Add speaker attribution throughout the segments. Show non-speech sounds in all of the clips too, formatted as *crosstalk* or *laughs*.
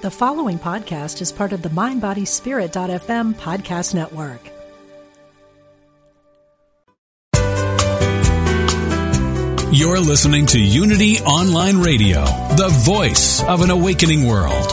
Speaker 1: The following podcast is part of the MindBodySpirit.fm podcast network.
Speaker 2: You're listening to Unity Online Radio, the voice of an awakening world.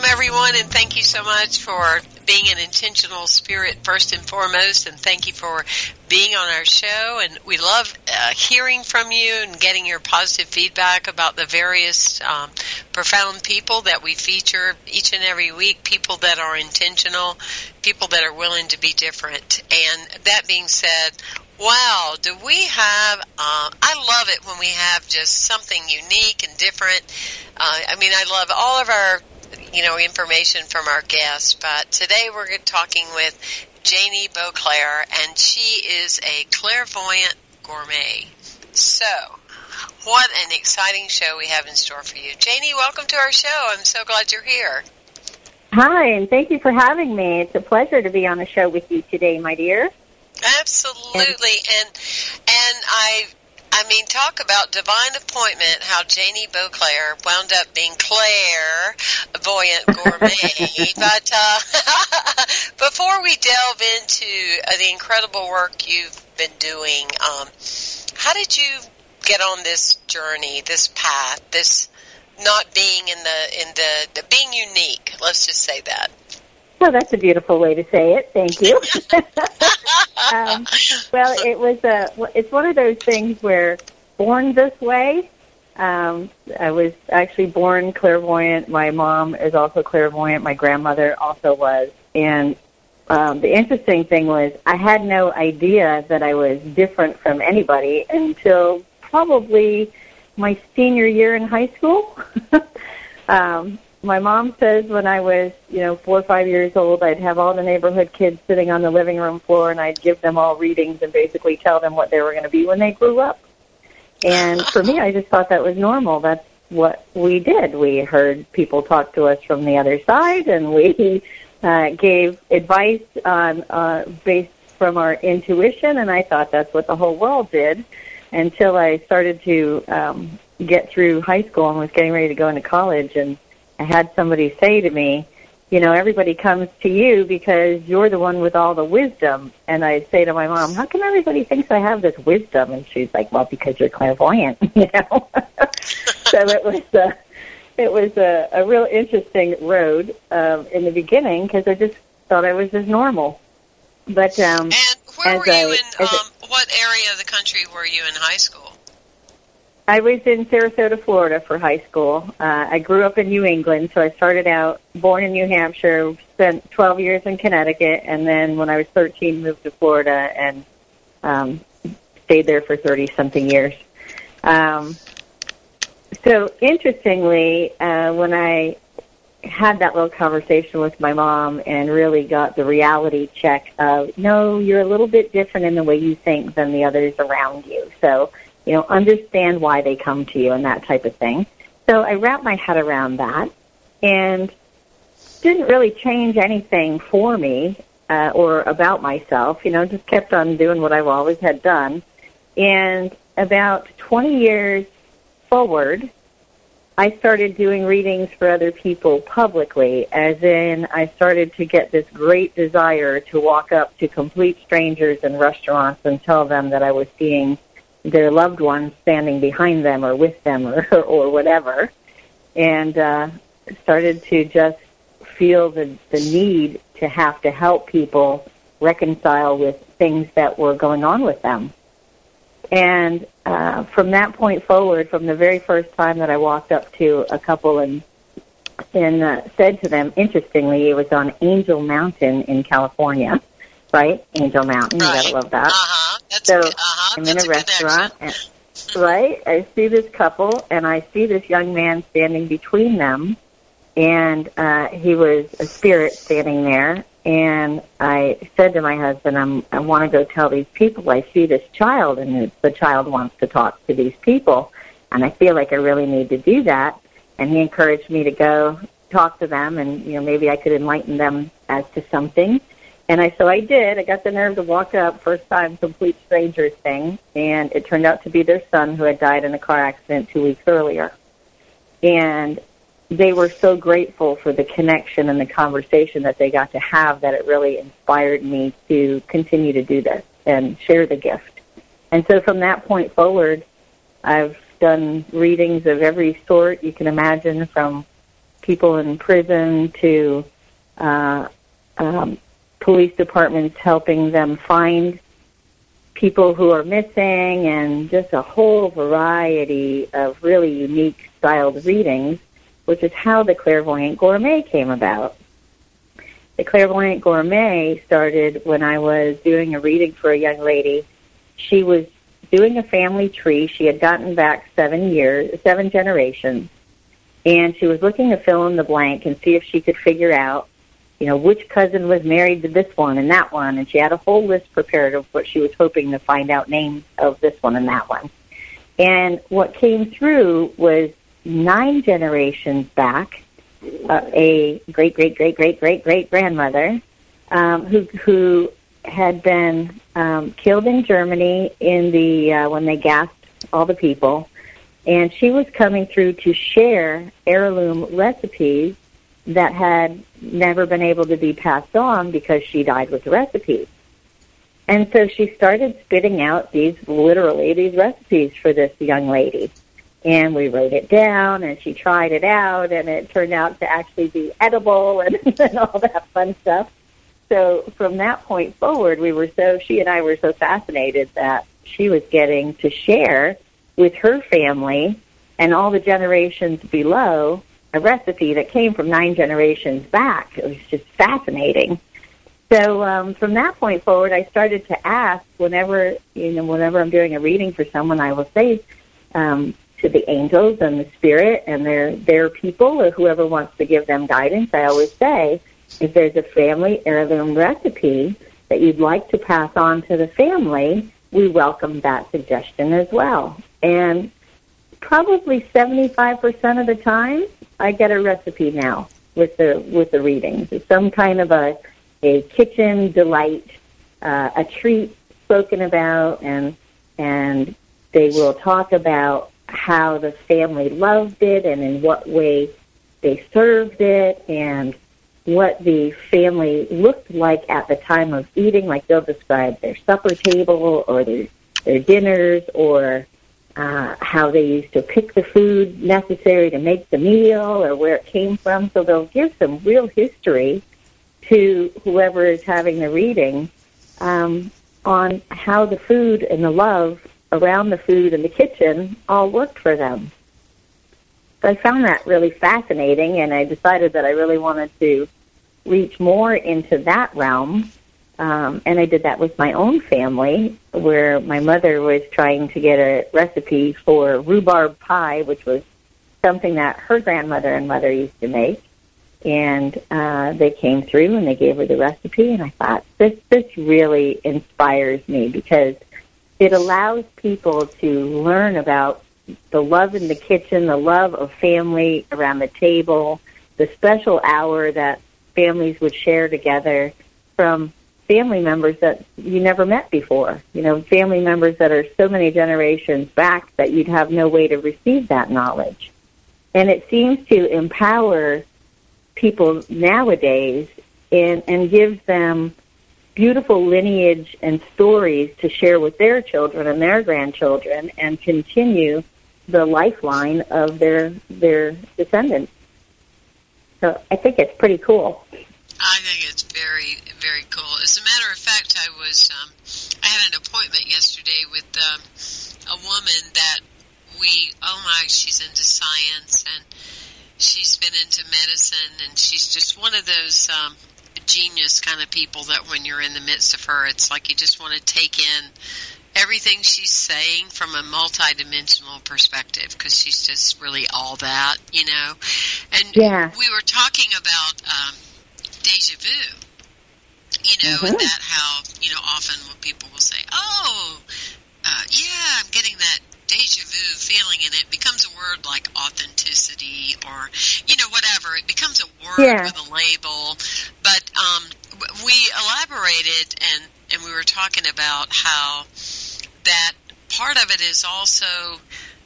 Speaker 3: Welcome everyone and thank you so much for being an intentional spirit first and foremost and thank you for being on our show and we love uh, hearing from you and getting your positive feedback about the various um, profound people that we feature each and every week people that are intentional people that are willing to be different and that being said Wow, do we have, uh, I love it when we have just something unique and different. Uh, I mean, I love all of our you know, information from our guests. But today we're talking with Janie Boisclair, and she is a clairvoyant gourmet. So, what an exciting show we have in store for you. Janie, welcome to our show. I'm so glad you're here.
Speaker 4: Hi, and thank you for having me. It's a pleasure to be on the show with you today, my dear.
Speaker 3: Absolutely, and and I I mean, talk about divine appointment, how Janie Boisclair wound up being Claire Voyant Gourmet. *laughs* but uh, *laughs* before we delve into uh, the incredible work you've been doing, um, how did you get on this journey, this path, this not being in the in the, the being unique? Let's just say that.
Speaker 4: Well, that's a beautiful way to say it. Thank you. *laughs* um, well, it was a. It's one of those things where born this way. Um, I was actually born clairvoyant. My mom is also clairvoyant. My grandmother also was. And um, the interesting thing was, I had no idea that I was different from anybody until probably my senior year in high school. *laughs* um, my mom says when I was, you know, four or five years old, I'd have all the neighborhood kids sitting on the living room floor and I'd give them all readings and basically tell them what they were going to be when they grew up. And for me, I just thought that was normal. That's what we did. We heard people talk to us from the other side and we *laughs* uh, gave advice on, uh, based from our intuition and I thought that's what the whole world did until I started to um, get through high school and was getting ready to go into college and I had somebody say to me, you know, everybody comes to you because you're the one with all the wisdom. And I'd say to my mom, how come everybody thinks I have this wisdom? And she's like, well, because you're clairvoyant, *laughs* you know. so it was, uh, it was a, a real interesting road um, in the beginning because I just thought I was just normal. But um,
Speaker 3: and where were you in? Um, what area of the country were you in high school?
Speaker 4: I was in Sarasota, Florida for high school. Uh, I grew up in New England, so I started out born in New Hampshire, spent 12 years in Connecticut, and then when I was 13, moved to Florida and um, stayed there for 30 something years. Um, so interestingly, uh, when I had that little conversation with my mom and really got the reality check of, no, you're a little bit different in the way you think than the others around you. So you know, understand why they come to you and that type of thing. So I wrapped my head around that and didn't really change anything for me uh, or about myself. You know, just kept on doing what I've always had done. And about 20 years forward, I started doing readings for other people publicly, as in I started to get this great desire to walk up to complete strangers in restaurants and tell them that I was seeing their loved ones standing behind them or with them or, *laughs* or whatever, and uh, started to just feel the, the need to have to help people reconcile with things that were going on with them. And uh, from that point forward, from the very first time that I walked up to a couple and and uh, said to them, interestingly, it was on Angel Mountain in California, right? Angel Mountain.
Speaker 3: Right.
Speaker 4: You gotta love that.
Speaker 3: Uh-huh. That's
Speaker 4: So
Speaker 3: uh-huh.
Speaker 4: I'm in a
Speaker 3: a
Speaker 4: restaurant, and, right? I see this couple, and I see this young man standing between them, and uh, he was a spirit standing there. And I said to my husband, I'm, I want to go tell these people I see this child, and the child wants to talk to these people, and I feel like I really need to do that. And he encouraged me to go talk to them, and you know maybe I could enlighten them as to something. And I so I did. I got the nerve to walk up, first time complete strangers thing, and it turned out to be their son who had died in a car accident two weeks earlier. And they were so grateful for the connection and the conversation that they got to have that it really inspired me to continue to do this and share the gift. And so from that point forward, I've done readings of every sort you can imagine, from people in prison to uh, um, police departments helping them find people who are missing, and just a whole variety of really unique styled readings, which is how the Clairvoyant Gourmet came about. The Clairvoyant Gourmet started when I was doing a reading for a young lady. She was doing a family tree. She had gotten back seven years, seven generations, and she was looking to fill in the blank and see if she could figure out, you know, which cousin was married to this one and that one. And she had a whole list prepared of what she was hoping to find out names of this one and that one. And what came through was nine generations back, uh, a great, great, great, great, great, great grandmother um, who who had been um, killed in Germany in the uh, when they gassed all the people, and she was coming through to share heirloom recipes that had never been able to be passed on because she died with the recipes. And so she started spitting out these literally these recipes for this young lady. And we wrote it down and she tried it out and it turned out to actually be edible and, *laughs* and all that fun stuff. So from that point forward, we were so, she and I were so fascinated that she was getting to share with her family and all the generations below a recipe that came from nine generations back. It was just fascinating. So um, from that point forward, I started to ask whenever you know whenever I'm doing a reading for someone, I will say um, to the angels and the spirit and their their people or whoever wants to give them guidance. I always say if there's a family heirloom recipe that you'd like to pass on to the family, we welcome that suggestion as well. And probably 75% of the time, I get a recipe now with the with the readings. It's some kind of a a kitchen delight, uh, a treat spoken about, and and they will talk about how the family loved it and in what way they served it and what the family looked like at the time of eating. Like they'll describe their supper table or their their dinners or uh, how they used to pick the food necessary to make the meal or where it came from. So they'll give some real history to whoever is having the reading um, on how the food and the love around the food in the kitchen all worked for them. So I found that really fascinating, and I decided that I really wanted to reach more into that realm. Um, and I did that with my own family, where my mother was trying to get a recipe for rhubarb pie, which was something that her grandmother and mother used to make. And uh, they came through and they gave her the recipe, and I thought this this really inspires me because it allows people to learn about the love in the kitchen, the love of family around the table, the special hour that families would share together from family members that you never met before. You know, family members that are so many generations back that you'd have no way to receive that knowledge. And it seems to empower people nowadays and, and gives them beautiful lineage and stories to share with their children and their grandchildren and continue the lifeline of their their descendants. So I think it's pretty cool.
Speaker 3: I think it's very, very cool. As a matter of fact, I was um, I had an appointment yesterday with um, a woman that we oh my, she's into science and she's been into medicine and she's just one of those um, genius kind of people that when you're in the midst of her, it's like you just want to take in everything she's saying from a multidimensional perspective because she's just really all that, you know. And
Speaker 4: yeah.
Speaker 3: we were talking about um, deja vu, you know,
Speaker 4: mm-hmm.
Speaker 3: and that how you know often when people will say, "Oh, uh, yeah, I'm getting that deja vu feeling and it becomes a word like authenticity or you know whatever it becomes a word
Speaker 4: yeah.
Speaker 3: with a label but um we elaborated and and we were talking about how that part of it is also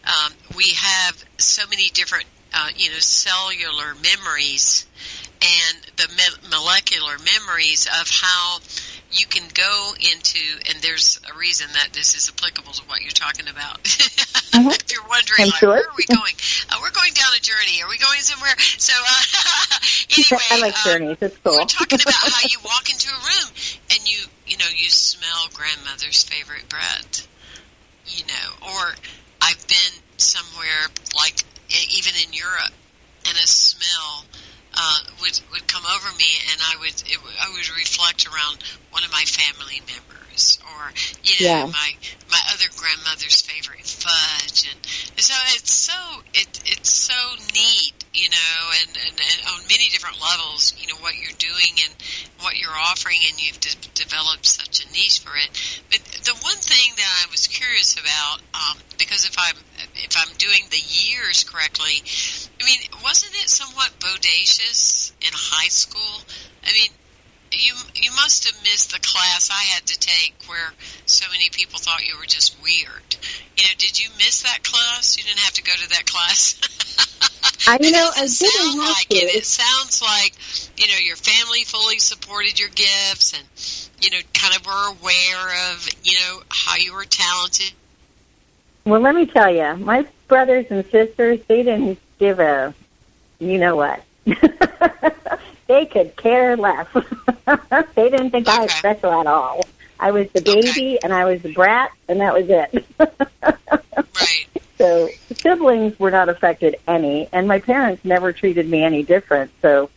Speaker 3: um, we have so many different uh, you know cellular memories and the me- molecular memories of how you can go into, and there's a reason that this is applicable to what you're talking about. *laughs*
Speaker 4: Mm-hmm.
Speaker 3: if you're wondering, like,
Speaker 4: sure.
Speaker 3: where are we going? Uh, we're going down a journey. Are we going somewhere? So, uh, *laughs* *laughs* anyway,
Speaker 4: I like
Speaker 3: um,
Speaker 4: journeys. It's cool.
Speaker 3: we're talking about how you walk into a room and you, you know, you smell grandmother's favorite bread, you know, or I've been somewhere like even in Europe, and a smell uh, would would come over me, and I would it, I would reflect around one of my family members, or you know
Speaker 4: Yeah.
Speaker 3: my my other grandmother's favorite fudge, and so it's so it it's so neat, you know, and, and, and on many different levels, you know what you're doing and what you're offering, and you've de- developed such a niche for it. But the one thing that I was curious about, um, because if I'm if I'm doing the years correctly, I mean, wasn't it somewhat bodacious in high school? I mean, you you must have missed the class I had to take where so many people thought you were just weird. You know, did you miss that class? You didn't have to go to that class. *laughs*
Speaker 4: I- know, I didn't
Speaker 3: sound like
Speaker 4: to.
Speaker 3: it. It sounds like you know your family fully supported your gifts and you know kind of were aware of you know how you were talented.
Speaker 4: Well, let me tell you, my brothers and sisters, they didn't give a, you know what. *laughs* they could care less. *laughs* they didn't think I was special at all. I was the
Speaker 3: Okay.
Speaker 4: baby and I was the brat and that was it.
Speaker 3: Right. *laughs*
Speaker 4: so siblings were not affected any and my parents never treated me any different. So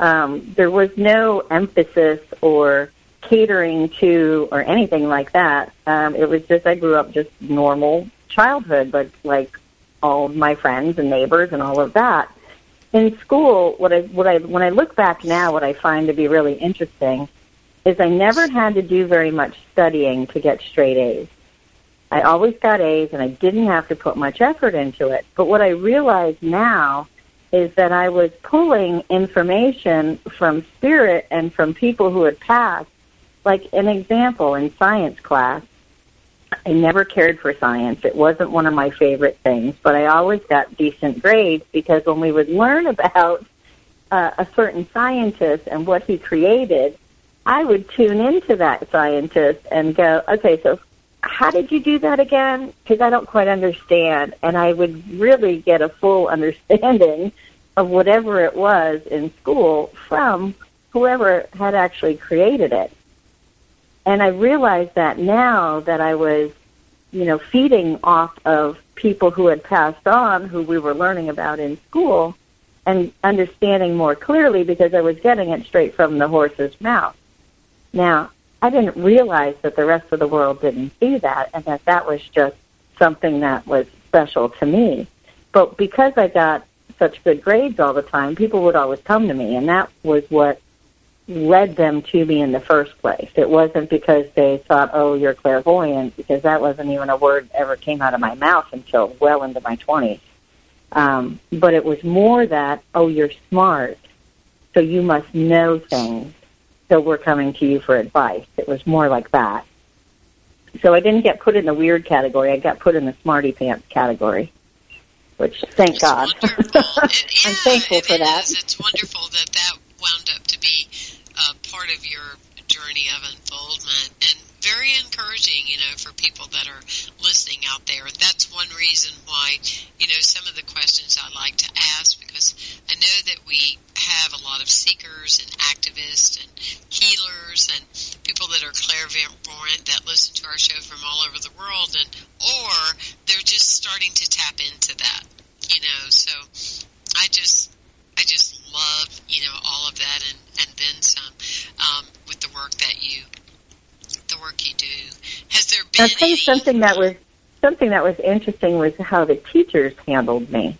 Speaker 4: um, there was no emphasis or catering to or anything like that. Um, it was just I grew up just normal childhood, but like all my friends and neighbors and all of that. In school, what I what I when I look back now, what I find to be really interesting is I never had to do very much studying to get straight A's. I always got A's and I didn't have to put much effort into it. But what I realize now is that I was pulling information from spirit and from people who had passed. Like an example in science class, I never cared for science. It wasn't one of my favorite things, but I always got decent grades because when we would learn about uh, a certain scientist and what he created, I would tune into that scientist and go, okay, so how did you do that again? Because I don't quite understand. And I would really get a full *laughs* understanding of whatever it was in school from whoever had actually created it. And I realized that now that I was, you know, feeding off of people who had passed on, who we were learning about in school, and understanding more clearly because I was getting it straight from the horse's mouth. Now, I didn't realize that the rest of the world didn't see that and that that was just something that was special to me. But because I got such good grades all the time, people would always come to me and that was what led them to me in the first place. It wasn't because they thought, oh, you're clairvoyant, because that wasn't even a word ever came out of my mouth until well into my 20s. Um, but it was more that, oh, you're smart, so you must know things, so we're coming to you for advice. It was more like that. So I didn't get put in the weird category. I got put in the smarty pants category, which thank
Speaker 3: It's
Speaker 4: God. *laughs*
Speaker 3: It-
Speaker 4: I'm thankful for that.
Speaker 3: is. It's wonderful that that wound up to be uh, part of your journey of unfoldment and very encouraging, you know, for people that are listening out there. That's one reason why, you know, some of the questions I like to ask because I know that we have a lot of seekers and activists and healers and people that are clairvoyant that listen to our show from all over the world and or they're just starting to tap into that you know so i just i just love you know all of that and and then some um, with the work that you the work you do. Has there been?
Speaker 4: I'll tell you something that was something that was interesting was how the teachers handled me.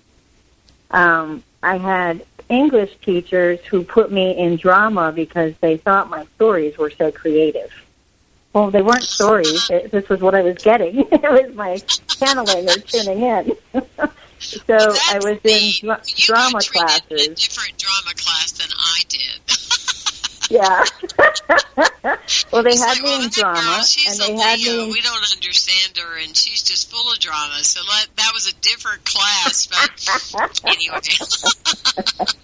Speaker 4: Um, I had English teachers who put me in drama because they thought my stories were so creative. Well, they weren't stories. It, this was what I was getting. *laughs* it was my channeling or tuning in. *laughs* so
Speaker 3: That's
Speaker 4: I was in dra- drama
Speaker 3: in a
Speaker 4: classes.
Speaker 3: different drama class than I did. *laughs*
Speaker 4: Yeah. *laughs* well, they had
Speaker 3: like,
Speaker 4: me
Speaker 3: well,
Speaker 4: in drama,
Speaker 3: uh, she's
Speaker 4: and
Speaker 3: a
Speaker 4: they had
Speaker 3: Leo.
Speaker 4: me. In,
Speaker 3: We don't understand her, and she's just full of drama. So let, that was a different class. But *laughs* anyway, *laughs*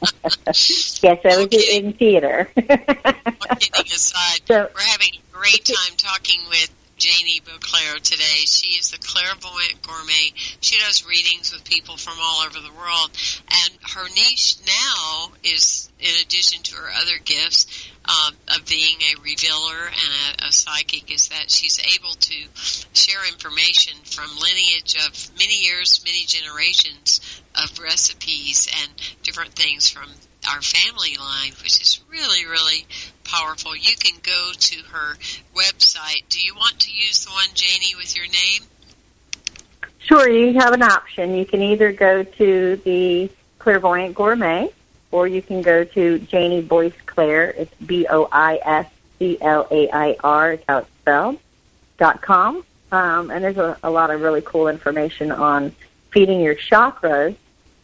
Speaker 4: yes, I was
Speaker 3: Okay.
Speaker 4: in theater.
Speaker 3: kidding aside,
Speaker 4: So-
Speaker 3: we're having a great time talking with Janie Boisclair today. She is the clairvoyant gourmet. She does readings with people from all over the world, and her niche now is, in addition to her other gifts um, of being a revealer and a, a psychic, is that she's able to share information from lineage of many years, many generations of recipes and different things from our family line, which is really, really powerful. You can go to her website. Do you want to use the one, Janie, with your name?
Speaker 4: Sure, you have an option. You can either go to the Clairvoyant Gourmet, or you can go to Janie Boisclair. It's B O I S C L A I R. It's how it's spelled. Dot com. Um, and there's a, a lot of really cool information on feeding your chakras,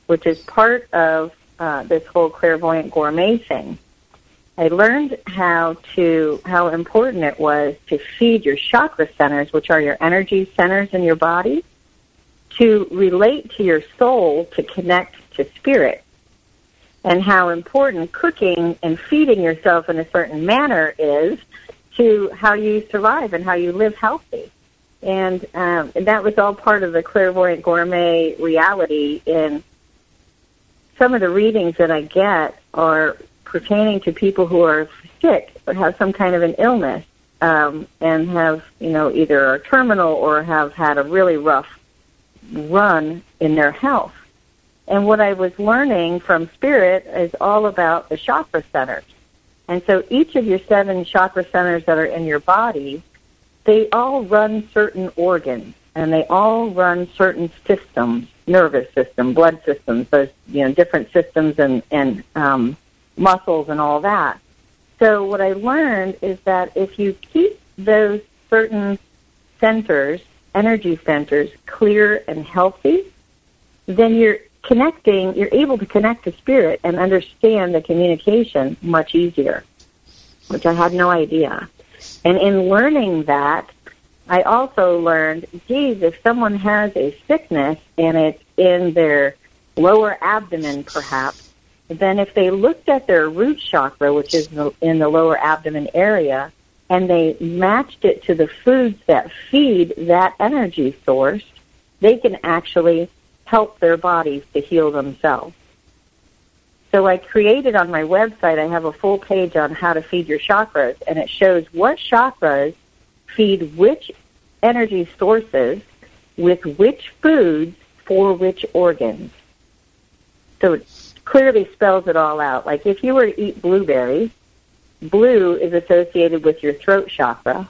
Speaker 4: which is part of uh, this whole clairvoyant gourmet thing. I learned how to how important it was to feed your chakra centers, which are your energy centers in your body, to relate to your soul to connect to spirit. And how important cooking and feeding yourself in a certain manner is to how you survive and how you live healthy. And, um, and that was all part of the clairvoyant gourmet reality in some of the readings that I get are pertaining to people who are sick or have some kind of an illness um, and have, you know, either are terminal or have had a really rough run in their health. And what I was learning from Spirit is all about the chakra centers. And so each of your seven chakra centers that are in your body, they all run certain organs and they all run certain systems, nervous system, blood systems, those, you know, different systems and, and um, muscles and all that. So what I learned is that if you keep those certain centers, energy centers, clear and healthy, then you're connecting, you're able to connect to spirit and understand the communication much easier, which I had no idea. And in learning that, I also learned, geez, if someone has a sickness and it's in their lower abdomen perhaps, then if they looked at their root chakra, which is in the lower abdomen area, and they matched it to the foods that feed that energy source, they can actually help their bodies to heal themselves. So I created on my website, I have a full page on how to feed your chakras, and it shows what chakras feed which energy sources with which foods for which organs. So it clearly spells it all out. Like if you were to eat blueberries, blue is associated with your throat chakra.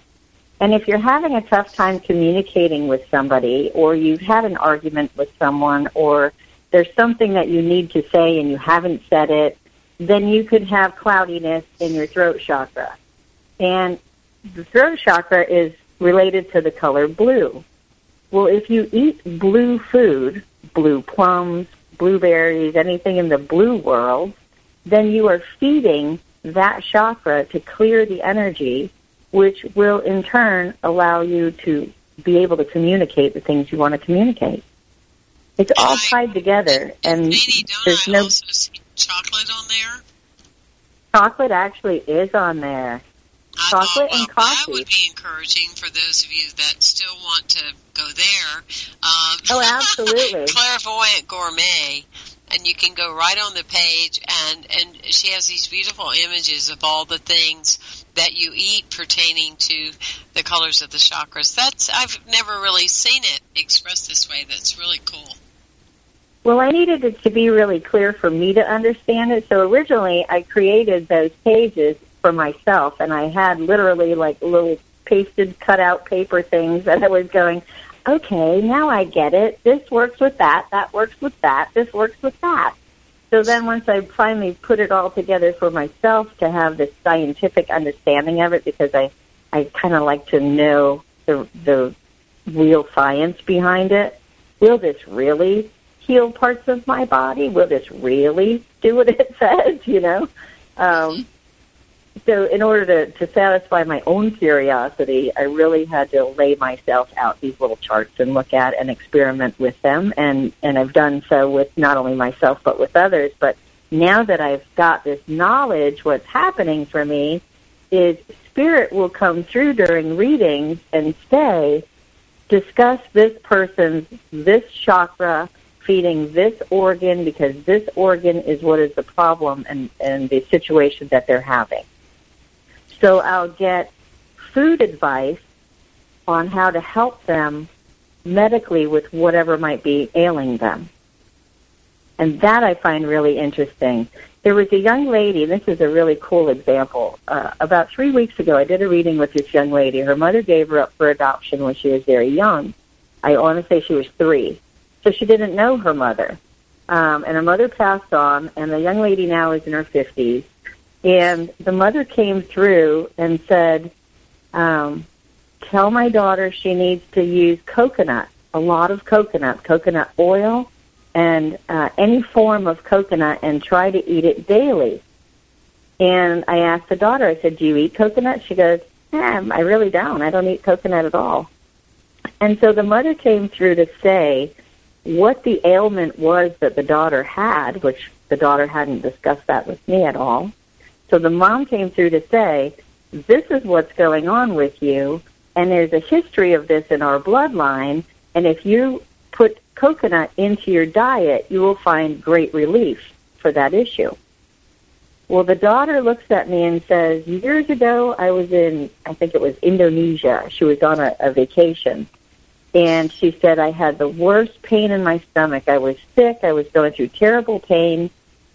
Speaker 4: And if you're having a tough time communicating with somebody, or you've had an argument with someone, or there's something that you need to say and you haven't said it, then you could have cloudiness in your throat chakra. And the throat chakra is related to the color blue. Well, if you eat blue food, blue plums, blueberries, anything in the blue world, then you are feeding that chakra to clear the energy, which will in turn allow you to be able to communicate the things you want to communicate. It's all tied together, and
Speaker 3: don't
Speaker 4: there's
Speaker 3: I
Speaker 4: no
Speaker 3: also see chocolate on there?
Speaker 4: chocolate. Actually, is on there.
Speaker 3: I
Speaker 4: Chocolate
Speaker 3: thought, well,
Speaker 4: and
Speaker 3: that
Speaker 4: coffee.
Speaker 3: would be encouraging for those of you that still want to go there. Um,
Speaker 4: Oh, absolutely. *laughs*
Speaker 3: clairvoyant gourmet, and you can go right on the page, and and she has these beautiful images of all the things that you eat pertaining to the colors of the chakras. That's I've never really seen it expressed this way. That's really cool.
Speaker 4: Well, I needed it to be really clear for me to understand it. So originally, I created those pages for myself, and I had literally like little pasted cutout paper things that I was going, okay, now I get it. This works with that. That works with that. This works with that. So then once I finally put it all together for myself to have this scientific understanding of it, because I, I kind of like to know the, the real science behind it. Will this really heal parts of my body? Will this really do what it *laughs* says? You know, um, so in order to, to satisfy my own curiosity, I really had to lay myself out these little charts and look at and experiment with them. And, and I've done so with not only myself, but with others. But now that I've got this knowledge, what's happening for me is spirit will come through during readings and say, discuss this person's, this chakra, feeding this organ because this organ is what is the problem and, and the situation that they're having. So I'll get food advice on how to help them medically with whatever might be ailing them. And that I find really interesting. There was a young lady, this is a really cool example. Uh, about three weeks ago, I did a reading with this young lady. Her mother gave her up for adoption when she was very young. I want to say she was three. So she didn't know her mother. Um, and her mother passed on, and the young lady now is in her 50s. And the mother came through and said, um, tell my daughter she needs to use coconut, a lot of coconut, coconut oil, and uh, any form of coconut, and try to eat it daily. And I asked the daughter, I said, do you eat coconut? She goes, eh, I really don't. I don't eat coconut at all. And so the mother came through to say what the ailment was that the daughter had, which the daughter hadn't discussed that with me at all. So the mom came through to say, this is what's going on with you, and there's a history of this in our bloodline, and if you put coconut into your diet, you will find great relief for that issue. Well, the daughter looks at me and says, years ago I was in, I think it was Indonesia. She was on a, a vacation. And she said I had the worst pain in my stomach. I was sick. I was going through terrible pain.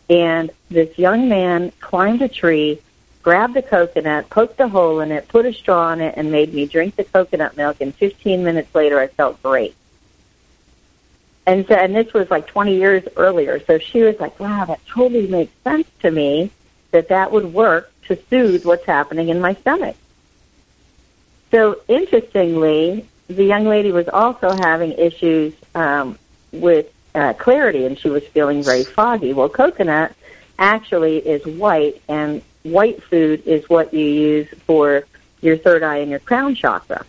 Speaker 4: And this young man climbed a tree, grabbed a coconut, poked a hole in it, put a straw in it, and made me drink the coconut milk. And 15 minutes later, I felt great. And so, and this was like 20 years earlier. So she was like, wow, that totally makes sense to me that that would work to soothe what's happening in my stomach. So interestingly, the young lady was also having issues um, with uh, clarity, and she was feeling very foggy. Well, coconut actually is white, and white food is what you use for your third eye and your crown chakra.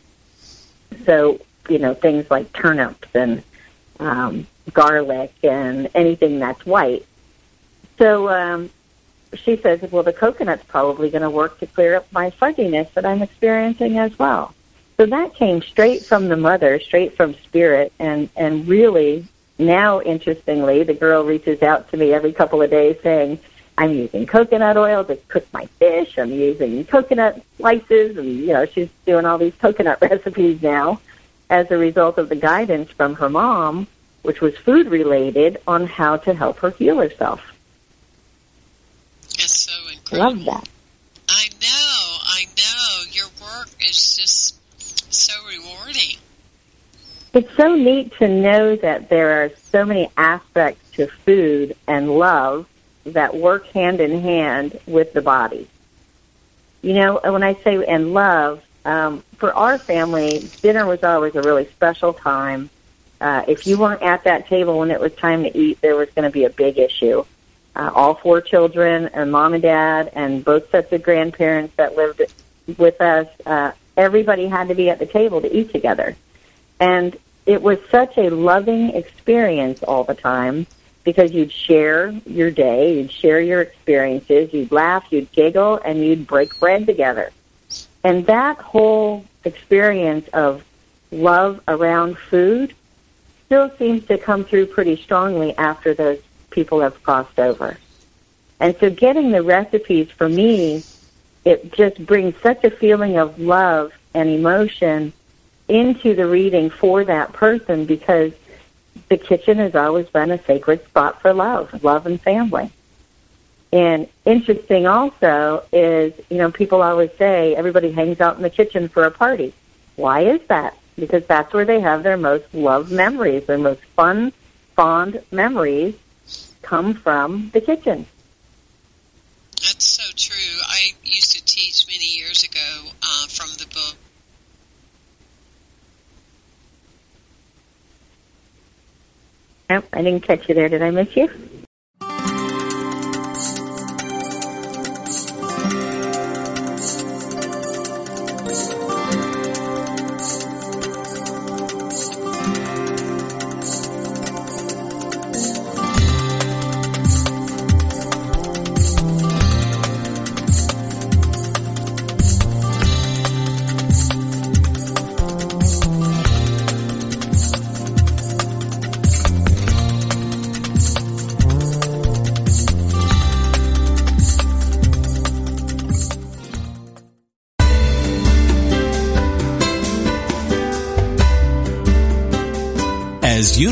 Speaker 4: So, you know, things like turnips and um, garlic and anything that's white. So um, she says, well, the coconut's probably going to work to clear up my fuzziness that I'm experiencing as well. So that came straight from the mother, straight from spirit, and and really now, interestingly, the girl reaches out to me every couple of days saying, I'm using coconut oil to cook my fish. I'm using coconut slices, and you know she's doing all these coconut *laughs* recipes now, as a result of the guidance from her mom, which was food related, on how to help her heal herself.
Speaker 3: It's so incredible.
Speaker 4: Love that.
Speaker 3: I know, I know. Your work is just so rewarding.
Speaker 4: It's so neat to know that there are so many aspects to food and love that work hand in hand with the body. You know, when I say and love, um, for our family, dinner was always a really special time. Uh, if you weren't at that table when it was time to eat, there was going to be a big issue. Uh, all four children, and mom and dad, and both sets of grandparents that lived with us, uh, everybody had to be at the table to eat together. And it was such a loving experience all the time because you'd share your day, you'd share your experiences, you'd laugh, you'd giggle, and you'd break bread together. And that whole experience of love around food still seems to come through pretty strongly after those people have crossed over. And so getting the recipes for me, it just brings such a feeling of love and emotion into the reading for that person because the kitchen has always been a sacred spot for love, love and family. And interesting also is, you know, people always say everybody hangs out in the kitchen for a party. Why is that? Because that's where they have their most loved memories, their most fun, fond memories come from the kitchen.
Speaker 3: That's so true. I used to teach many years ago uh, from the book.
Speaker 4: Oh, I didn't catch you there. Did I miss you?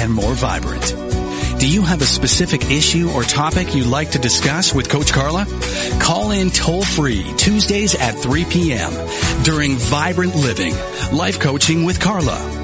Speaker 5: and more vibrant. Do you have a specific issue or topic you'd like to discuss with Coach Carla? Call in toll free Tuesdays at 3 p.m. during Vibrant Living, Life Coaching with Carla.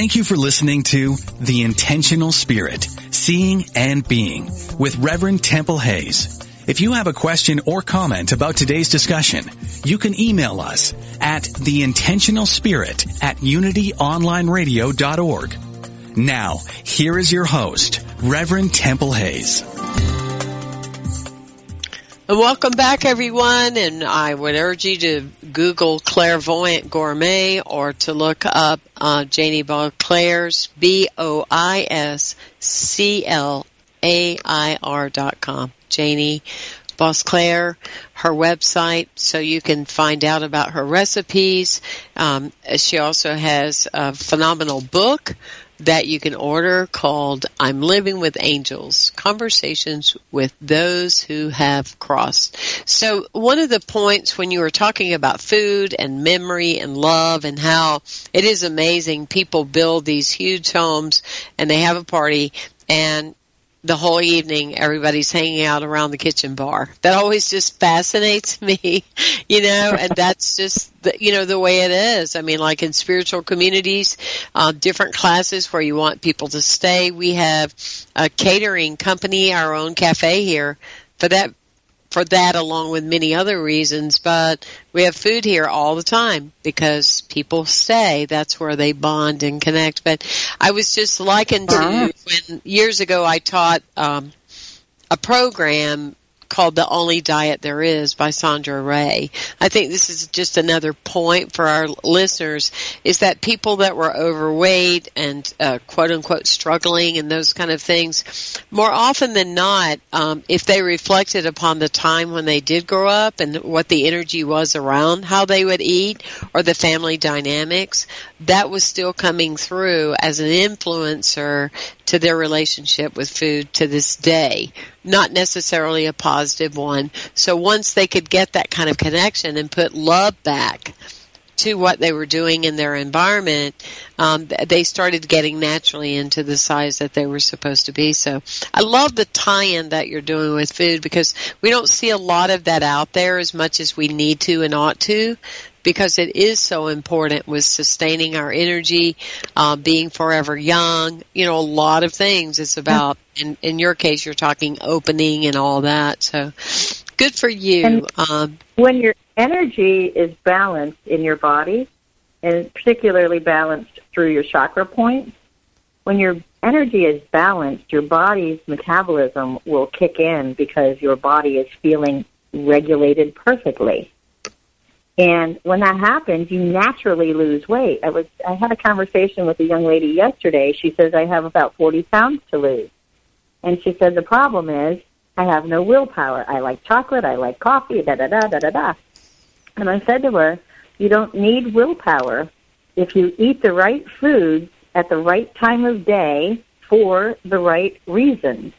Speaker 5: Thank you for listening to The Intentional Spirit, Seeing and Being with Reverend Temple Hayes. If you have a question or comment about today's discussion, you can email us at theintentionalspirit at unityonlineradio.org. Now, here is your host, Reverend Temple Hayes.
Speaker 3: Welcome back, everyone, and I would urge you to Google Clairvoyant Gourmet or to look up uh, Janie Boisclair's B-O-I-S-C-L-A-I-R dot com. Janie Boisclair, her website, so you can find out about her recipes. Um, she also has a phenomenal book that you can order called I'm Living with Angels, Conversations with Those Who Have Crossed. So one of the points when you were talking about food and memory and love and how it is amazing people build these huge homes and they have a party and the whole evening everybody's hanging out around the kitchen bar. That always just fascinates *laughs* me, you know, and that's just the, you know the way it is. I mean, like in spiritual communities, uh, different classes where you want people to stay. We have a catering company, our own cafe here, for that for that along with many other reasons, but we have food here all the time because people stay. That's where they bond and connect. But I was just likened to when years ago I taught um, a program called The Only Diet There Is by Sondra Ray. I think this is just another point for our listeners is that people that were overweight and uh, quote unquote struggling and those kind of things, more often than not, um, if they reflected upon the time when they did grow up and what the energy was around how they would eat or the family dynamics, that was still coming through as an influencer to their relationship with food to this day. Not necessarily a positive one. So once they could get that kind of connection and put love back to what they were doing in their environment, um, they started getting naturally into the size that they were supposed to be. So I love the tie-in that you're doing with food because we don't see a lot of that out there as much as we need to and ought to because it is so important with sustaining our energy, um, being forever young. You know, a lot of things. It's about, in, in your case, you're talking opening and all that. So, good for you.
Speaker 4: Um, when your energy is balanced in your body, and particularly balanced through your chakra points, when your energy is balanced, your body's metabolism will kick in because your body is feeling regulated perfectly. And when that happens, you naturally lose weight. I was I had a conversation with a young lady yesterday. She says I have about 40 pounds to lose. And she said the problem is I have no willpower. I like chocolate, I like coffee, da da da da da da. And I said to her, you don't need willpower if you eat the right foods at the right time of day for the right reasons.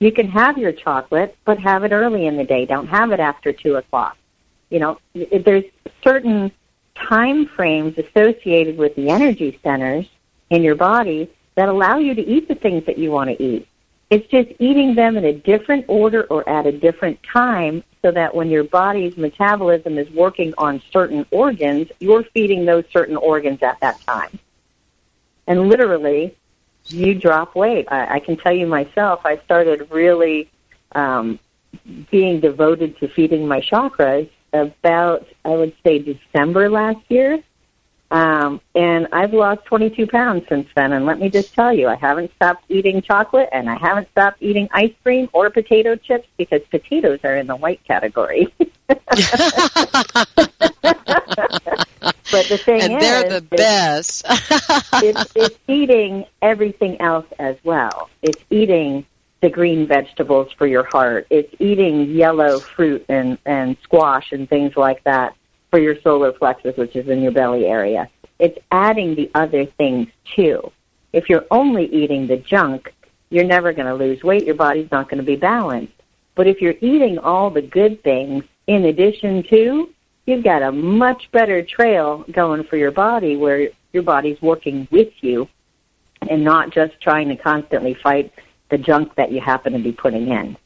Speaker 4: You can have your chocolate, but have it early in the day. Don't have it after two o'clock. You know, there's certain time frames associated with the energy centers in your body that allow you to eat the things that you want to eat. It's just eating them in a different order or at a different time so that when your body's metabolism is working on certain organs, you're feeding those certain organs at that time. And literally, you drop weight. I, I can tell you myself, I started really um, being devoted to feeding my chakras about, I would say, December last year. Um, and I've lost 22 pounds since then. And let me just tell you, I haven't stopped eating chocolate and I haven't stopped eating ice cream or potato chips because potatoes are in the white category. *laughs* but the thing *laughs*
Speaker 3: and
Speaker 4: is,
Speaker 3: they're the best. *laughs*
Speaker 4: it's, it's eating everything else as well. It's eating the green vegetables for your heart. It's eating yellow fruit and, and squash and things like that for your solar plexus, which is in your belly area. It's adding the other things too. If you're only eating the junk, you're never going to lose weight. Your body's not going to be balanced. But if you're eating all the good things in addition to, you've got a much better trail going for your body where your body's working with you and not just trying to constantly fight the junk that you happen to be putting in.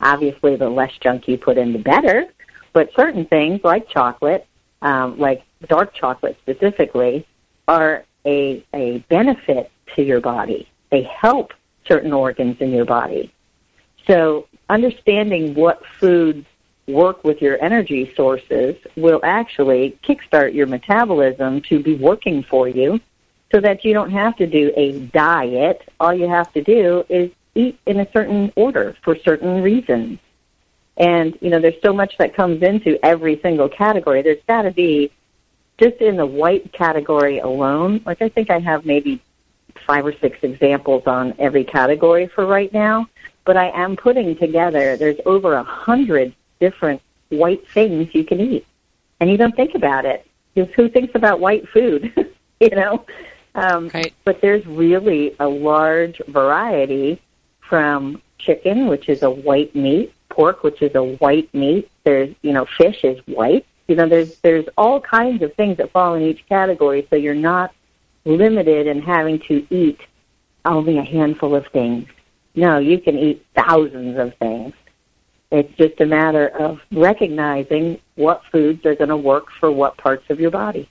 Speaker 4: Obviously, the less junk you put in, the better. But certain things, like chocolate, um, like dark chocolate specifically, are a, a benefit to your body. They help certain organs in your body. So, understanding what foods work with your energy sources will actually kickstart your metabolism to be working for you so that you don't have to do a diet. All you have to do is eat in a certain order for certain reasons. And, you know, there's so much that comes into every single category. There's got to be, just in the white category alone, like I think I have maybe five or six examples on every category for right now, but I am putting together, there's over a hundred different white things you can eat. And you don't think about it. Because who thinks about white food? *laughs* you know? Um, right. But there's really a large variety from chicken, which is a white meat, pork, which is a white meat. There's, you know, fish is white. You know, there's there's all kinds of things that fall in each category, so you're not limited in having to eat only a handful of things. No, you can eat thousands of things. It's just a matter of recognizing what foods are going to work for what parts of your body.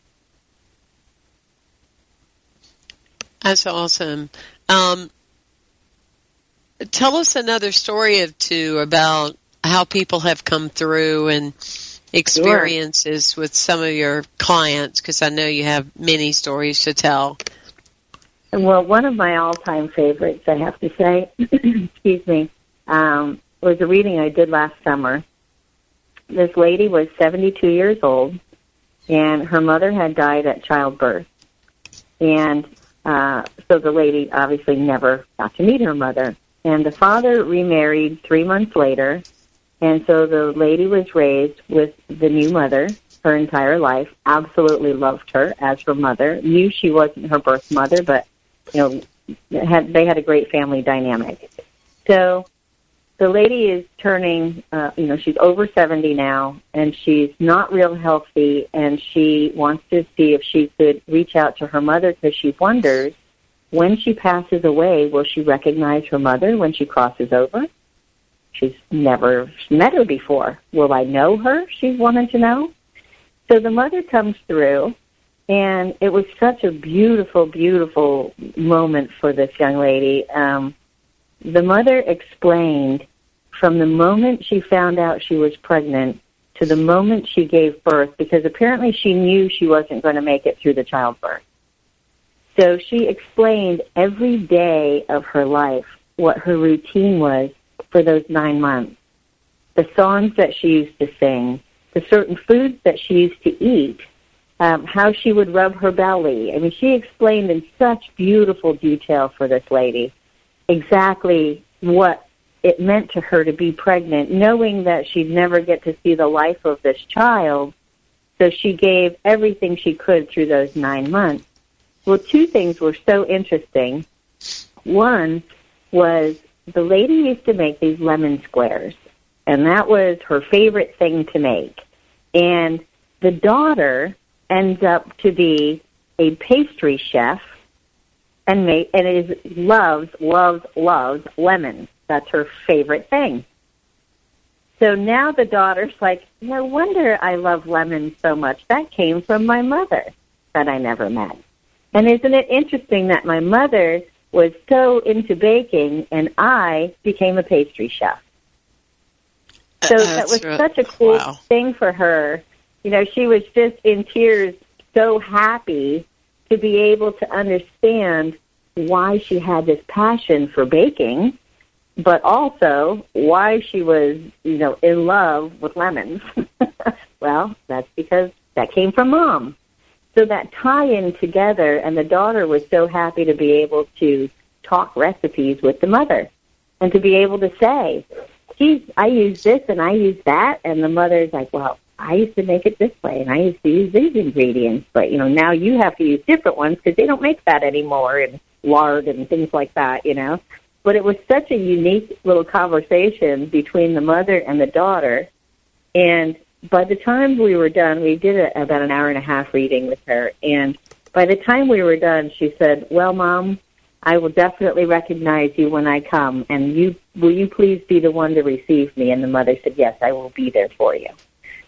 Speaker 3: That's awesome. Um, tell us another story of two about how people have come through and experiences sure. with some of your clients because I know you have many stories to tell.
Speaker 4: Well, one of my all-time favorites, I have to say, *clears throat* excuse me, um, was a reading I did last summer. This lady was 72 years old, and her mother had died at childbirth. And uh, so the lady obviously never got to meet her mother. And the father remarried three months later, and so the lady was raised with the new mother her entire life, absolutely loved her as her mother, knew she wasn't her birth mother, but you know, had they had a great family dynamic. So the lady is turning, uh, you know, she's over 70 now, and she's not real healthy, and she wants to see if she could reach out to her mother because she wonders when she passes away, will she recognize her mother when she crosses over? She's never met her before. Will I know her? She wanted to know. So the mother comes through, and it was such a beautiful, beautiful moment for this young lady. Um, the mother explained from the moment she found out she was pregnant to the moment she gave birth, because apparently she knew she wasn't going to make it through the childbirth. So she explained every day of her life what her routine was for those nine months. The songs that she used to sing, the certain foods that she used to eat, um, how she would rub her belly. I mean, she explained in such beautiful detail for this lady exactly what it meant to her to be pregnant, knowing that she'd never get to see the life of this child. So she gave everything she could through those nine months. Well, two things were so interesting. One was the lady used to make these lemon squares, and that was her favorite thing to make. And the daughter ends up to be a pastry chef and make and is loves loves loves lemons. That's her favorite thing. So now the daughter's like, no wonder I love lemons so much. That came from my mother that I never met. And isn't it interesting that my mother was so into baking and I became a pastry chef? So uh, that was such a cool wow. thing for her. You know, she was just in tears, so happy to be able to understand why she had this passion for baking, but also why she was, you know, in love with lemons. *laughs* well, that's because that came from mom. So that tie in together, and the daughter was so happy to be able to talk recipes with the mother and to be able to say, geez, I use this and I use that. And the mother's like, well, I used to make it this way and I used to use these ingredients, but you know, now you have to use different ones because they don't make that anymore and lard and things like that, you know. But it was such a unique little conversation between the mother and the daughter. And by the time we were done, we did a, about an hour and a half reading with her. And by the time we were done, she said, well, mom, I will definitely recognize you when I come. And you, will you please be the one to receive me? And the mother said, yes, I will be there for you.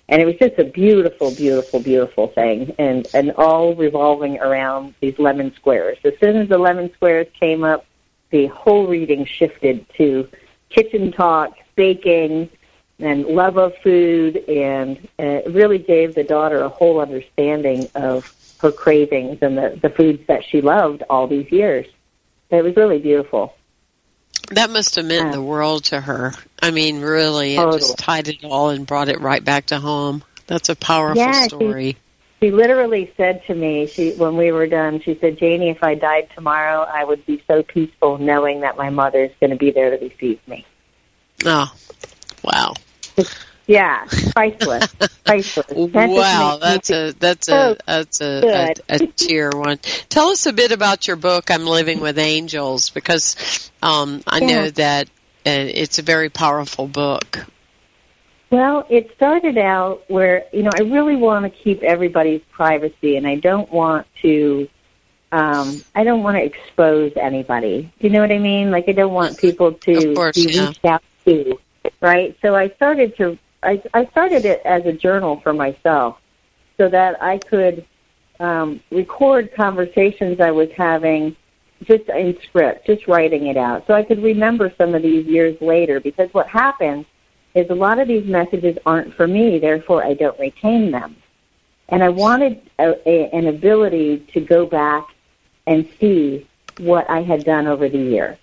Speaker 4: And it was just a beautiful, beautiful, beautiful thing, and and all revolving around these lemon squares. As soon as the lemon squares came up, the whole reading shifted to kitchen talk, baking, and love of food, and uh, it really gave the daughter a whole understanding of her cravings and the, the foods that she loved all these years. It was really beautiful.
Speaker 3: That must have meant the world to her. I mean, really, it just tied it all and brought it right back to home. That's a powerful
Speaker 4: yeah,
Speaker 3: story.
Speaker 4: She, she literally said to me, she when we were done, she said, "Janie, if I died tomorrow, I would be so peaceful knowing that my mother's going to be there to receive me."
Speaker 3: Oh, wow.
Speaker 4: Yeah, priceless, *laughs* priceless.
Speaker 3: Wow, that's a that's a that's a, a, a tier one. Tell us a bit about your book, "I'm Living with Angels," because um, I yeah. know that uh, it's a very powerful book.
Speaker 4: Well, it started out where you know I really want to keep everybody's privacy, and I don't want to. Um, I don't want to expose anybody. Do you know what I mean? Like I don't want people to
Speaker 3: course,
Speaker 4: be
Speaker 3: yeah.
Speaker 4: reached out to right? So I started to I, I started it as a journal for myself so that I could um, record conversations I was having just in script, just writing it out. So I could remember some of these years later because what happens is a lot of these messages aren't for me, therefore I don't retain them. And I wanted a, a, an ability to go back and see what I had done over the year.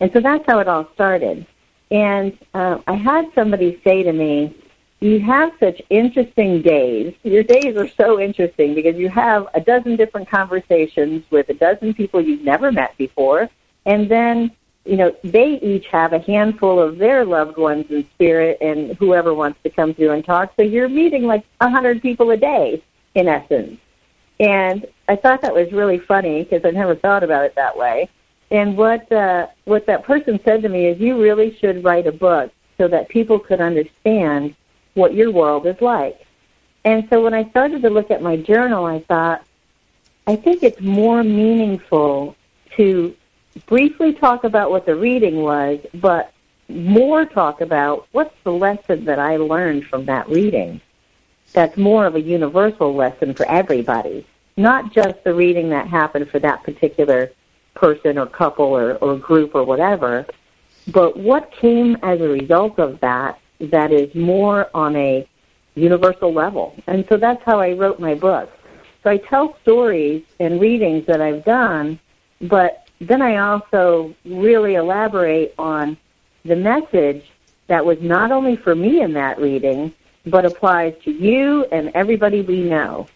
Speaker 4: And so that's how it all started. And uh, I had somebody say to me, you have such interesting days. Your days are so interesting because you have a dozen different conversations with a dozen people you've never met before. And then, you know, they each have a handful of their loved ones in spirit and whoever wants to come through and talk. So you're meeting like a hundred people a day in essence. And I thought that was really funny because I never thought about it that way. And what uh, what that person said to me is, you really should write a book so that people could understand what your world is like. And so when I started to look at my journal, I thought, I think it's more meaningful to briefly talk about what the reading was, but more talk about what's the lesson that I learned from that reading. That's more of a universal lesson for everybody, not just the reading that happened for that particular person or couple or, or group or whatever, but what came as a result of that that is more on a universal level. And so that's how I wrote my book. So I tell stories and readings that I've done, but then I also really elaborate on the message that was not only for me in that reading, but applies to you and everybody we know.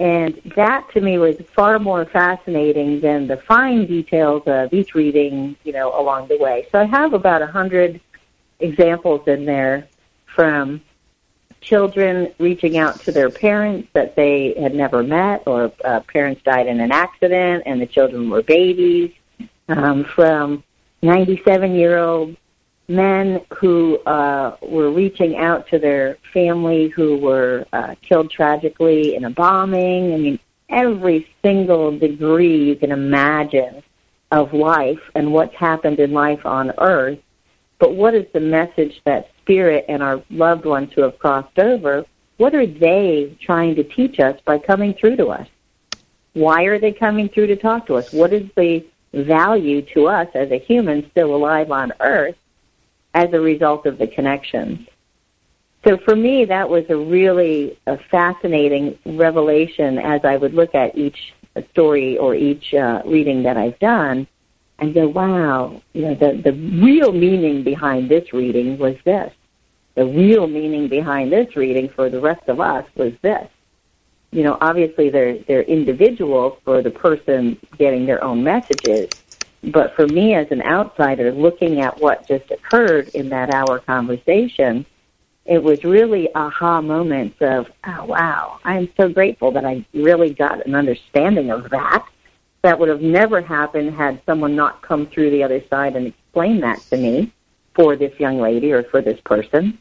Speaker 4: And that to me was far more fascinating than the fine details of each reading, you know, along the way. So I have about a hundred examples in there from children reaching out to their parents that they had never met or uh, parents died in an accident and the children were babies um, from 97 year old men who uh, were reaching out to their family who were uh, killed tragically in a bombing. I mean, every single degree you can imagine of life and what's happened in life on earth but what is the message that Spirit and our loved ones who have crossed over, what are they trying to teach us by coming through to us? Why are they coming through to talk to us? What is the value to us as a human still alive on earth as a result of the connections? So for me, that was a really a fascinating revelation as I would look at each story or each uh, reading that I've done and go, wow, you know, the, the real meaning behind this reading was this. The real meaning behind this reading for the rest of us was this. You know, obviously they're, they're individual for the person getting their own messages, but for me as an outsider looking at what just occurred in that hour conversation, it was really aha moments of, oh wow, I'm so grateful that I really got an understanding of that that would have never happened had someone not come through the other side and explained that to me for this young lady or for this person.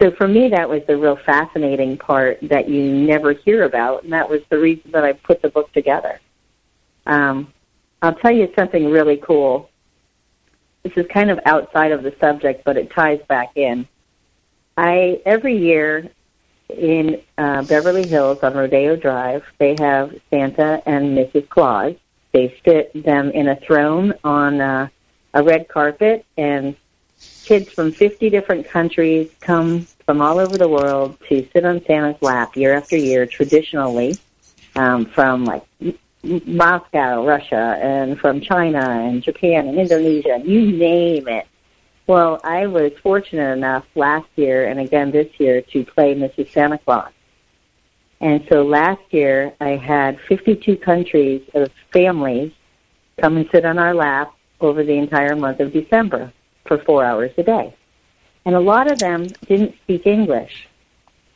Speaker 4: So for me, that was the real fascinating part that you never hear about, and that was the reason that I put the book together. Um, I'll tell you something really cool. This is kind of outside of the subject, but it ties back in. I every year in uh, Beverly Hills on Rodeo Drive. They have Santa and Mrs. Claus. They sit them in a throne on uh, a red carpet, and kids from 50 different countries come from all over the world to sit on Santa's lap year after year, traditionally, um, from like Moscow, Russia, and from China and Japan and Indonesia, you name it. Well, I was fortunate enough last year and again this year to play Mrs. Santa Claus. And so last year I had 52 countries of families come and sit on our lap over the entire month of December for four hours a day. And a lot of them didn't speak English.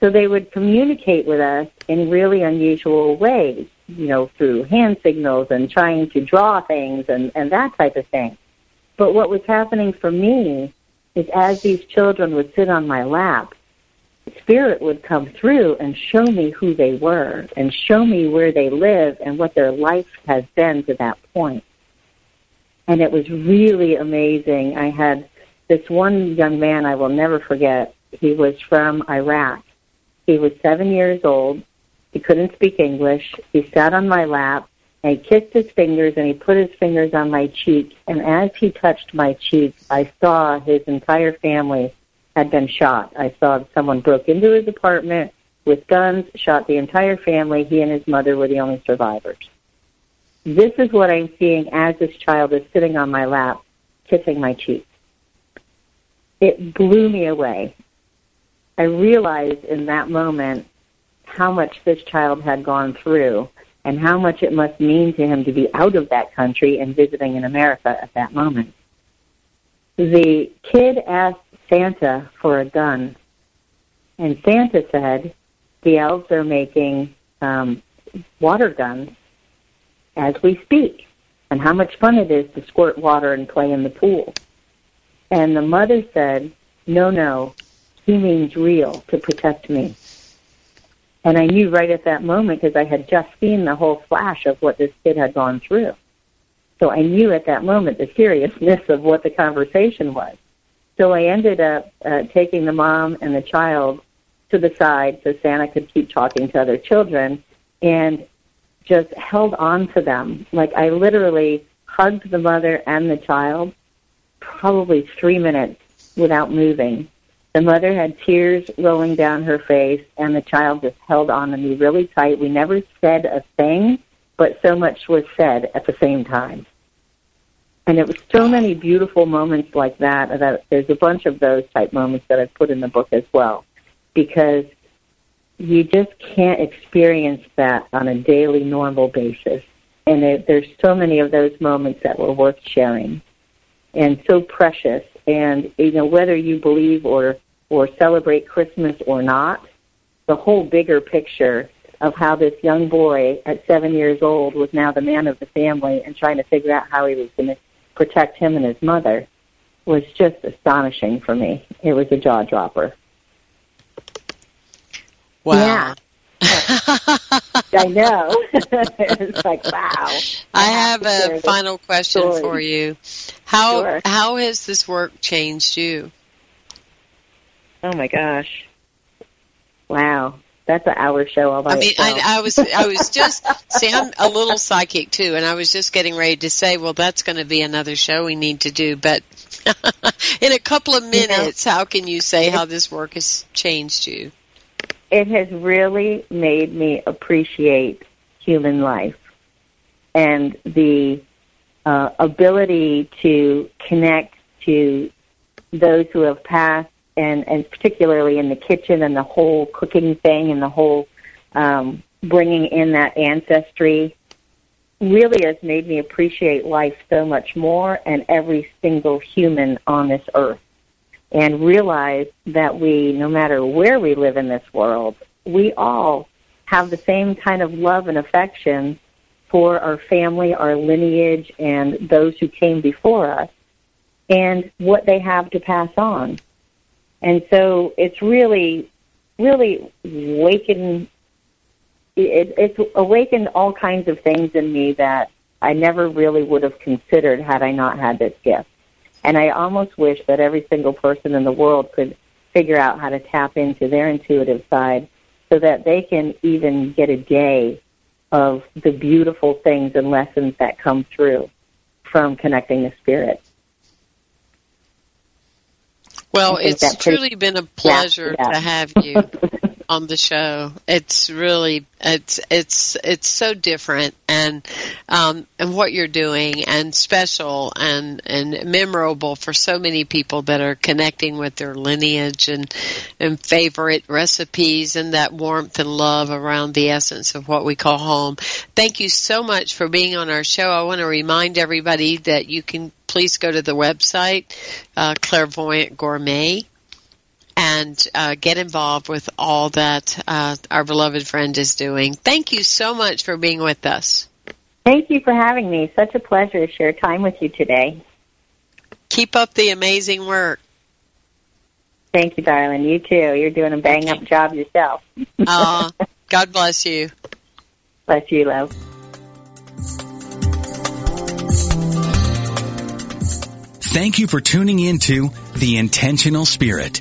Speaker 4: So they would communicate with us in really unusual ways, you know, through hand signals and trying to draw things and, and that type of thing. But what was happening for me is as these children would sit on my lap, Spirit would come through and show me who they were and show me where they live and what their life has been to that point. And it was really amazing. I had this one young man I will never forget. He was from Iraq. He was seven years old. He couldn't speak English. He sat on my lap and he kissed his fingers and he put his fingers on my cheek. And as he touched my cheek, I saw his entire family had been shot. I saw someone broke into his apartment with guns, shot the entire family. He and his mother were the only survivors. This is what I'm seeing as this child is sitting on my lap, kissing my cheek. It blew me away. I realized in that moment how much this child had gone through and how much it must mean to him to be out of that country and visiting in America at that moment. The kid asked Santa for a gun, and Santa said, the elves are making um, water guns as we speak, and how much fun it is to squirt water and play in the pool. And the mother said, no, no, he means real to protect me. And I knew right at that moment because I had just seen the whole flash of what this kid had gone through. So I knew at that moment the seriousness of what the conversation was. So I ended up uh, taking the mom and the child to the side so Santa could keep talking to other children and just held on to them. Like I literally hugged the mother and the child probably three minutes without moving the mother had tears rolling down her face, and the child just held on to me really tight. We never said a thing, but so much was said at the same time. And it was so many beautiful moments like that. That there's a bunch of those type moments that I've put in the book as well, because you just can't experience that on a daily, normal basis. And it, there's so many of those moments that were worth sharing, and so precious. And you know, whether you believe or or celebrate Christmas or not, the whole bigger picture of how this young boy at seven years old was now the man of the family and trying to figure out how he was going to protect him and his mother was just astonishing for me. It was a jaw dropper.
Speaker 3: Wow.
Speaker 4: Yeah. *laughs* I know. *laughs* it's like wow.
Speaker 3: I have a final question
Speaker 4: story.
Speaker 3: for you. How
Speaker 4: Sure.
Speaker 3: how has this work changed you?
Speaker 4: Oh my gosh. Wow. That's an hour show all by
Speaker 3: I mean,
Speaker 4: itself.
Speaker 3: I, I was I was just see, I'm a little psychic too, and I was just getting ready to say, well, that's going to be another show we need to do, but *laughs* in a couple of minutes, how can you say how this work has changed you?
Speaker 4: it has really made me appreciate human life and the uh, ability to connect to those who have passed and, and particularly in the kitchen and the whole cooking thing and the whole um, bringing in that ancestry really has made me appreciate life so much more and every single human on this earth and realize that we, no matter where we live in this world, we all have the same kind of love and affection for our family, our lineage, and those who came before us, and what they have to pass on. And so it's really, really awakened. It, it's awakened all kinds of things in me that I never really would have considered had I not had this gift. And I almost wish that every single person in the world could figure out how to tap into their intuitive side so that they can even get a day of the beautiful things and lessons that come through from connecting the spirit.
Speaker 3: Well, it's truly been a pleasure
Speaker 4: yeah.
Speaker 3: to have you *laughs* on the show. It's really it's it's it's so different and um and what you're doing and special and and memorable for so many people that are connecting with their lineage and and favorite recipes and that warmth and love around the essence of what we call home. Thank you so much for being on our show. I want to remind everybody that you can please go to the website uh, Clairvoyant Gourmet and uh, get involved with all that uh, our beloved friend is doing. Thank you so much for being with us.
Speaker 4: Thank you for having me. Such a pleasure to share time with you today.
Speaker 3: Keep up the amazing work.
Speaker 4: Thank you, darling. You too. You're doing a bang up job yourself. *laughs*
Speaker 3: Uh, God bless you.
Speaker 4: Bless you, love.
Speaker 5: Thank you for tuning into The Intentional Spirit,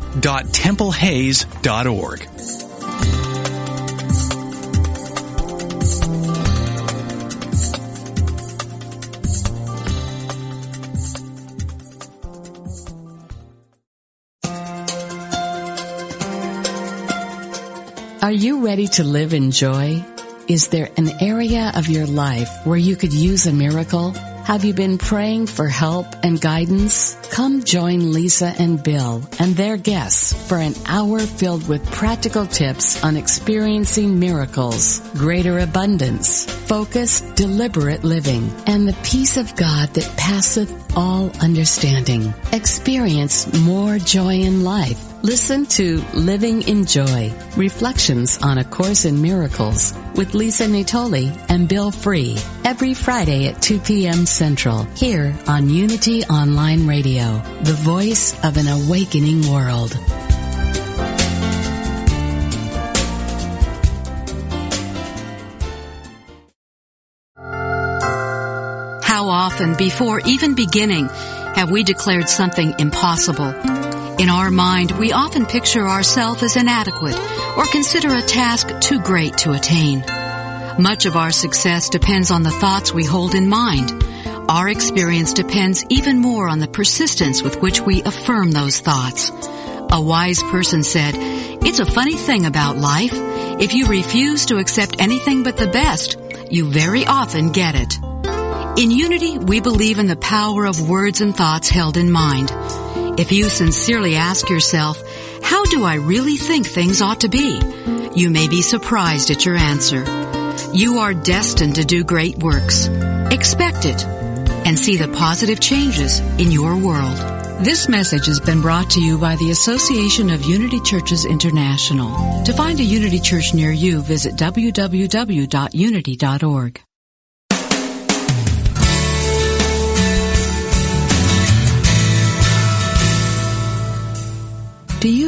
Speaker 5: www.templehayes.org.
Speaker 6: Are you ready to live in joy? Is there an area of your life where you could use a miracle? Have you been praying for help and guidance? Come join Lisa and Bill and their guests for an hour filled with practical tips on experiencing miracles, greater abundance, focused, deliberate living, and the peace of God that passeth all understanding. Experience more joy in life. Listen to Living in Joy, Reflections on A Course in Miracles with Lisa Natoli and Bill Free every Friday at 2 p.m. Central here on Unity Online Radio, the voice of an awakening world.
Speaker 7: Often before even beginning have we declared something impossible? In our mind, we often picture ourselves as inadequate or consider a task too great to attain. Much of our success depends on the thoughts we hold in mind. Our experience depends even more on the persistence with which we affirm those thoughts. A wise person said, It's a funny thing about life. If you refuse to accept anything but the best, you very often get it. In Unity, we believe in the power of words and thoughts held in mind. If you sincerely ask yourself, how do I really think things ought to be? You may be surprised at your answer. You are destined to do great works. Expect it and see the positive changes in your world. This message has been brought to you by the Association of Unity Churches International. To find a Unity Church near you, visit www.unity.org.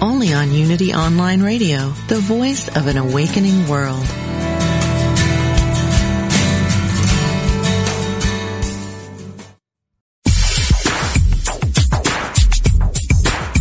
Speaker 8: only on Unity Online Radio, the voice of an awakening world.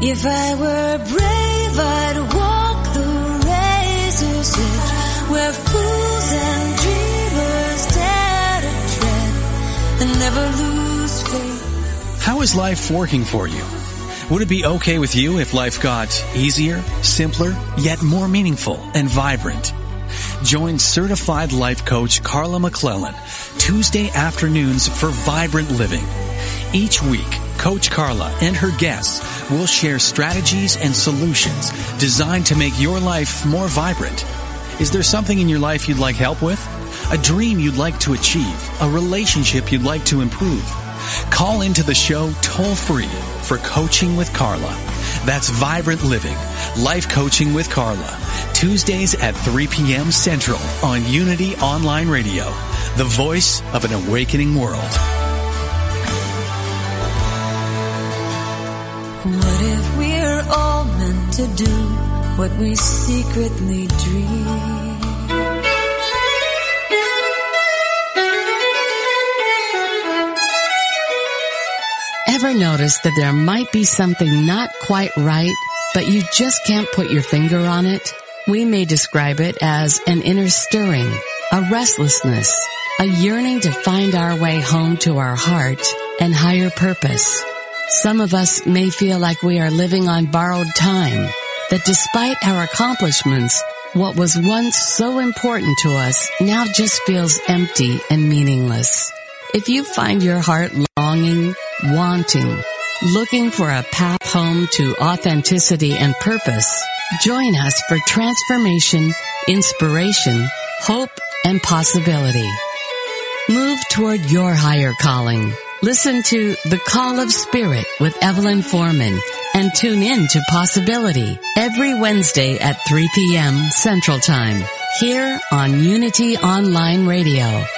Speaker 9: If I were brave, I'd walk the razor's edge where fools and dreamers dare to tread and never lose faith.
Speaker 5: How is life working for you? Would it be okay with you if life got easier, simpler, yet more meaningful and vibrant? Join certified life coach Carla McClellan Tuesday afternoons for vibrant living. Each week, Coach Carla and her guests will share strategies and solutions designed to make your life more vibrant. Is there something in your life you'd like help with? A dream you'd like to achieve? A relationship you'd like to improve? Call into the show toll free for coaching with Carla. That's Vibrant Living, Life Coaching with Carla. Tuesdays at 3 p.m. Central on Unity Online Radio, the voice of an awakening world.
Speaker 9: To do what we secretly dream?
Speaker 6: Ever notice that there might be something not quite right, but you just can't put your finger on it? We may describe it as an inner stirring, a restlessness, a yearning to find our way home to our heart and higher purpose. Some of us may feel like we are living on borrowed time, that despite our accomplishments, what was once so important to us now just feels empty and meaningless. If you find your heart longing, wanting, looking for a path home to authenticity and purpose, join us for transformation, inspiration, hope, and possibility. Move toward your higher calling. Listen to The Call of Spirit with Evelyn Foreman and tune in to Possibility every Wednesday at 3 p.m. Central Time here on Unity Online Radio.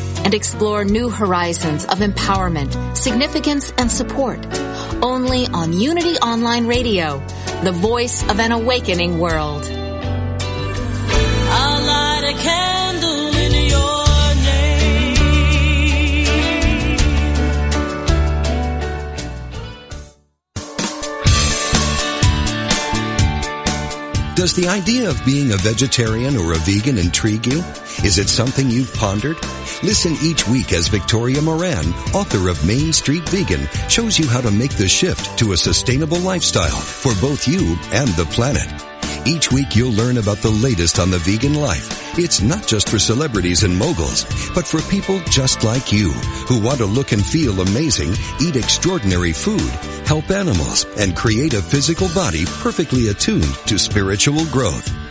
Speaker 10: and explore new horizons of empowerment, significance, and support. Only on Unity Online Radio, the voice of an awakening world.
Speaker 9: I'll light a candle in your
Speaker 11: Does the idea of being a vegetarian or a vegan intrigue you? Is it something you've pondered? Listen each week as Victoria Moran, author of Main Street Vegan, shows you how to make the shift to a sustainable lifestyle for both you and the planet. Each week you'll learn about the latest on the vegan life. It's not just for celebrities and moguls, but for people just like you who want to look and feel amazing, eat extraordinary food, help animals, and create a physical body perfectly attuned to spiritual growth.